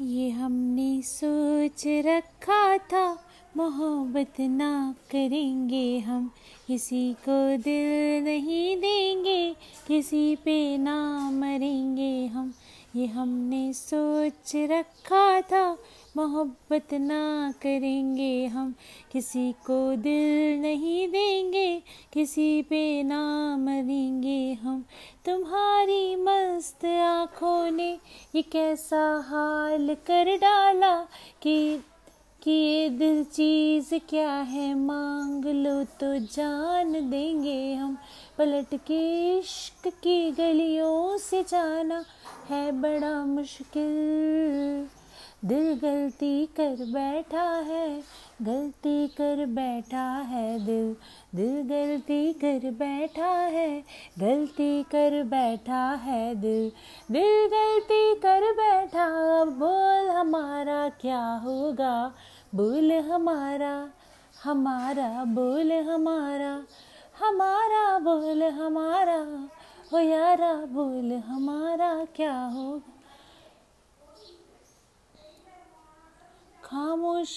ये हमने सोच रखा था, मोहब्बत ना करेंगे हम। किसी को दिल नहीं देंगे, किसी पे ना मरेंगे हम। ये हमने सोच रखा था, मोहब्बत ना करेंगे हम। किसी को दिल नहीं देंगे, किसी पे ना मरेंगे हम। तुम्हारी ने ये कैसा हाल कर डाला कि कि ये दिल चीज़ क्या है? मांग लो तो जान देंगे हम। पलट के इश्क की गलियों से जाना है बड़ा मुश्किल। दिल गलती कर बैठा है। गलती कर बैठा है दिल दिल गलती कर बैठा है, गलती कर बैठा है दिल दिल गलती कर बैठा बोल हमारा क्या होगा, बोल हमारा हमारा बोल हमारा हमारा बोल हमारा, हो यारा बोल हमारा क्या होगा? खामोश